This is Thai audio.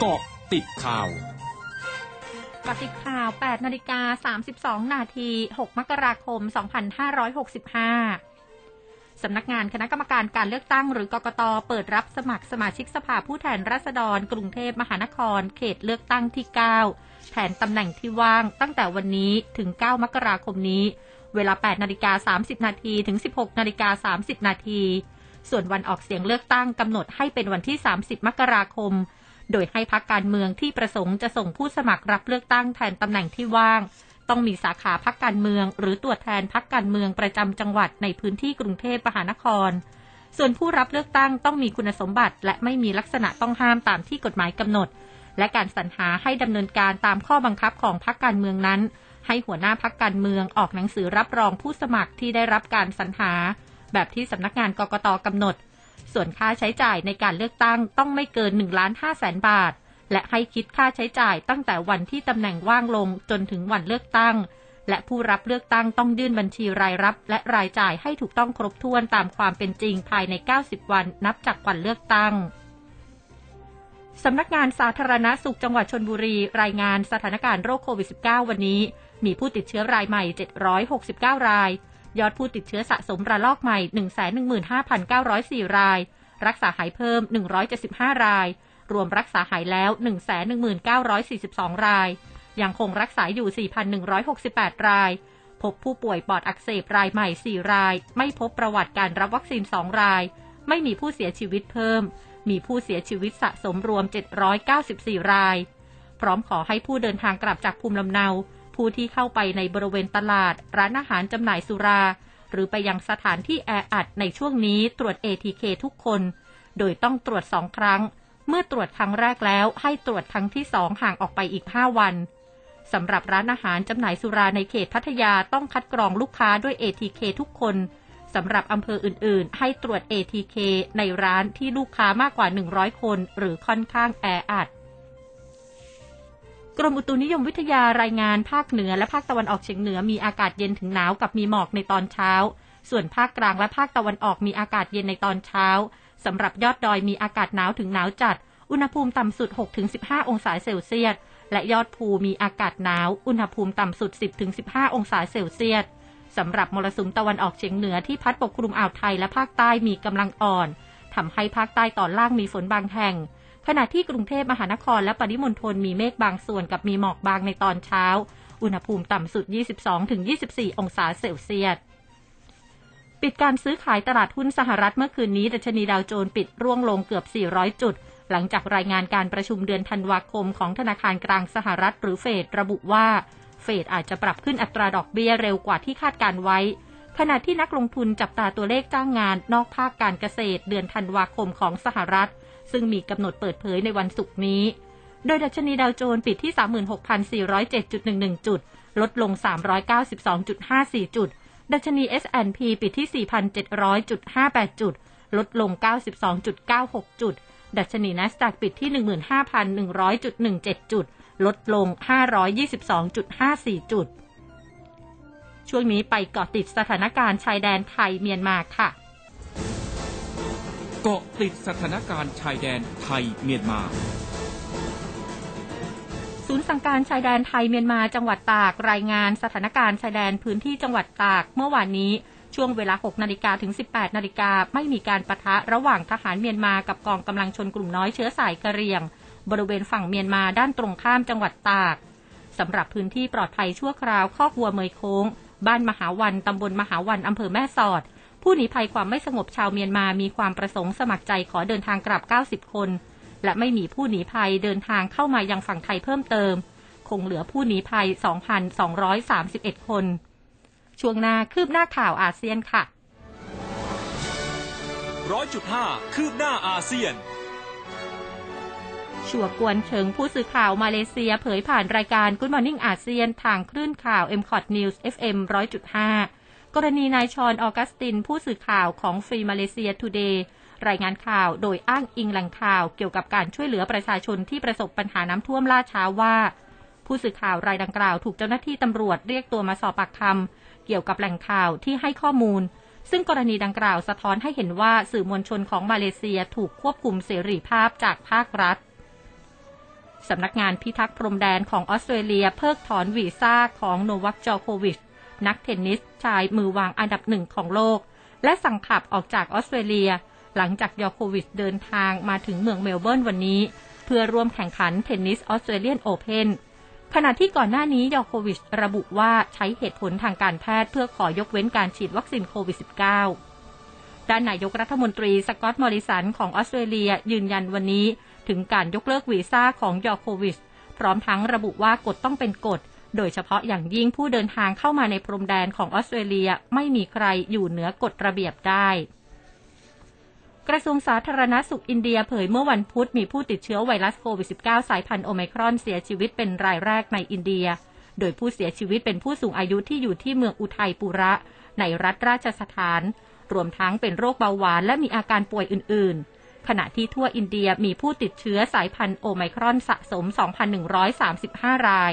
เกาะติดข่าวกติดข่าว 8 นาฬิกา 32 นาที 6 มกราคม 2565 สำนักงานคณะกรรมการการเลือกตั้งหรือกกต เปิดรับสมัครสมาชิกสภาผู้แทนราษฎร กรุงเทพมหานคร เขตเลือกตั้งที่ 9 แทนตำแหน่งที่ว่างตั้งแต่วันนี้ถึง 9 มกราคมนี้ เวลา 8 นาฬิกา 30 นาที ถึง 16 นาฬิกา 30 นาที ส่วนวันออกเสียงเลือกตั้งกำหนดให้เป็นวันที่ 30 มกราคม โดยให้พักการเมืองที่ประสงค์จะส่งผู้สมัครรับเลือกตั้งแทนตำแหน่งที่ว่าง ต้องมีสาขาพักการเมือง หรือตัวแทนพักการเมืองประจำจังหวัดในพื้นที่กรุงเทพมหานคร ส่วนผู้รับเลือกตั้งต้องมีคุณสมบัติ และไม่มีลักษณะต้องห้ามตามที่กฎหมายกำหนด และการสรรหาให้ดำเนินการตามข้อบังคับของพักการเมืองนั้น ให้หัวหน้าพักการเมืองออกหนังสือรับรองผู้สมัครที่ได้รับการสรรหา แบบที่สำนักงานกกตกำหนด ส่วนค่าใช้จ่ายในการเลือกตั้งต้องไม่เกิน1ล้าน5แสนบาท และให้คิดค่าใช้จ่ายตั้งแต่วันที่ตำแหน่งว่างลงจนถึงวันเลือกตั้ง และผู้รับเลือกตั้งต้องยื่นบัญชีรายรับ และรายจ่ายให้ถูกต้องครบถ้วนตามความเป็นจริงภายใน 90 วันนับจากวันเลือกตั้งสำนักงานสาธารณาสุขจังหวัดชนบุรีรายงานสถานการณ์โรคโควิด -19 วันนี้ มีผู้ติดเชื้อรายใหม่ 769 ราย ยอดผู้ติดเชื้อสะสมระลอกใหม่ 115,904 ราย รักษาหายเพิ่ม 175 ราย รวมรักษาหายแล้ว 119,442 ราย ยังคงรักษาอยู่ 4,168 ราย พบผู้ป่วยปอดอักเสบรายใหม่ 4 ราย ไม่พบประวัติการรับวัคซีน 2 ราย ไม่มีผู้เสียชีวิตเพิ่ม มีผู้เสียชีวิตสะสมรวม 794 ราย พร้อมขอให้ผู้เดินทางกลับจากภูมิลำเนา ผู้ที่เข้าไปในบริเวณตลาด ร้านอาหารจำหน่ายสุรา หรือไปยังสถานที่แออัดในช่วงนี้ตรวจ ATK ทุกคน โดยต้องตรวจสองครั้ง เมื่อตรวจครั้งแรกแล้วให้ตรวจครั้งที่สองห่างออกไปอีก 5 วันสำหรับร้านอาหารจำหน่ายสุราในเขตพัทยาต้องคัดกรองลูกค้าด้วย ATK ทุกคนสำหรับอำเภออื่น ๆ ให้ตรวจ ATK ในร้านที่ลูกค้ามากกว่า 100 คน หรือค่อนข้างแออัด กรมอุตุนิยมวิทยารายงานภาคเหนือและภาคตะวันออกเฉียงเหนือมีอากาศเย็นถึงหนาวกับมีหมอกในตอนเช้า ส่วนภาคกลางและภาคตะวันออกมีอากาศเย็นในตอนเช้าสำหรับยอดดอยมีอากาศหนาวถึงหนาวจัด อุณหภูมิต่ำสุด 6-15 องศาเซลเซียส และยอดภูมีอากาศหนาว อุณหภูมิต่ำสุด 10-15 องศาเซลเซียสสำหรับมรสุมตะวันออกเฉียงเหนือที่พัดปกคลุมอ่าวไทยและภาคใต้มีกำลังอ่อนทำให้ภาคใต้ตอนล่างมีฝนบางแห่ง ขณะที่กรุงเทพมหานครและปริมณฑลมีเมฆบางส่วนกับมีหมอกบางในตอนเช้า อุณหภูมิต่ำสุด 22-24 องศาเซลเซียส ปิดการซื้อขายตลาดหุ้นสหรัฐเมื่อคืนนี้ ดัชนีดาวโจนส์ปิดร่วงลงเกือบ 400 จุด หลังจากรายงานการประชุมเดือนธันวาคมของธนาคารกลางสหรัฐหรือเฟดระบุว่า เฟดอาจจะปรับขึ้นอัตราดอกเบี้ยเร็วกว่าที่คาดการไว้ขณะที่นักลงทุนจับตาตัวเลขจ้างงานนอกภาคการเกษตรเดือนธันวาคมของสหรัฐ ซึ่งมีกำหนดเปิดเผยในวันศุกร์นี้ โดยดัชนีดาวโจนส์ปิดที่ 36,407.11 จุด ลดลง 392.54 จุด ดัชนี S&P ปิดที่ 4,700.58 จุด ลดลง 92.96 จุด ดัชนี NASDAQ ปิดที่ 15,100.17 จุด ลดลง 522.54 จุด ช่วงนี้ไปเกาะติดสถานการณ์ชายแดนไทยเมียนมาค่ะ กาะติดสถานการณ์ชายแดนไทยเมียนมา ศูนย์สั่งการชายแดนไทยเมียนมาจังหวัดตากรายงานสถานการณ์ชายแดนพื้นที่จังหวัดตากเมื่อวานนี้ช่วงเวลา 6 นาฬิกาถึง 18 นาฬิกาไม่มีการประทะระหว่างทหารเมียนมากับกองกำลังชนกลุ่มน้อยเชื้อสายกะเหรี่ยง บริเวณฝั่งเมียนมาด้านตรงข้ามจังหวัดตากสำหรับพื้นที่ปลอดภัยชั่วคราวข้อวัวเมยโค้ง บ้านมหาวันตำบลมหาวันอำเภอแม่สอด ผู้หนีภัยความไม่สงบชาวเมียนมามีความประสงค์สมัครใจขอเดินทางกลับ 90 คน และไม่มีผู้หนีภัยเดินทางเข้ามายังฝั่งไทยเพิ่มเติม คงเหลือผู้หนีภัย 2,231 คน ช่วงหน้าคืบหน้าข่าวอาเซียนค่ะร้อยจุดห้าคืบหน้าอาเซียนชัวกวนเฉิงผู้สื่อข่าวมาเลเซียเผยผ่านรายการ Good Morning อาเซียนทางคลื่นข่าว m c o t News FM 100.5 กรณีนายชอนออกัสติน ผู้สื่อข่าวของฟรีมาเลเซียทูเดย์รายงานข่าวโดยอ้างอิงแหล่งข่าวเกี่ยวกับการช่วยเหลือประชาชนที่ประสบปัญหาน้ำท่วมล่าช้าว่า ผู้สื่อข่าวรายดังกล่าวถูกเจ้าหน้าที่ตำรวจเรียกตัวมาสอบปากคำเกี่ยวกับแหล่งข่าวที่ให้ข้อมูล ซึ่งกรณีดังกล่าวสะท้อนให้เห็นว่าสื่อมวลชนของมาเลเซียถูกควบคุมเสรีภาพจากภาครัฐสำนักงานพิทักษ์พรมแดนของออสเตรเลียเพิกถอนวีซ่าของโนวัคจอโควิช นักเทนนิสชายมือวางอันดับหนึ่งของโลก และสั่งขับออกจากออสเตรเลีย หลังจากยอโควิชเดินทางมาถึงเมืองเมลเบิร์นวันนี้ เพื่อร่วมแข่งขันเทนนิสออสเตรเลียนโอเพนขณะที่ก่อนหน้านี้ยอโควิชระบุว่าใช้เหตุผลทางการแพทย์เพื่อขอยกเว้นการฉีดวัคซีนโควิด -19 ด้านนายกรัฐมนตรีสกอตต์มอริสันของออสเตรเลียยืนยันวันนี้ ถึงการยกเลิกวีซ่าของยอโควิชพร้อมทั้งระบุว่ากฎต้องเป็นกฎ โดยเฉพาะอย่างยิ่งผู้เดินทางเข้ามาในพรมแดนของออสเตรเลียไม่มีใครอยู่เหนือกฎระเบียบได้กระทรวงสาธารณาสุขอินเดียเผยเมื่อวันพุธมีผู้ติดเชื้อไวรัสโควิด -19 สายพันธุ์โอไมครอนเสียชีวิตเป็นรายแรกในอินเดีย โดยผู้เสียชีวิตเป็นผู้สูงอายุที่อยู่ที่เมืองอุทัยปุระ ในรัฐราชสถาน รวมทั้งเป็นโรคเบาหวานและมีอาการป่วยอื่น ๆ ขณะที่ทั่วอินเดียมีผู้ติดเชื้อสายพันธุ์โอไมครอนสะสม 2,135 ราย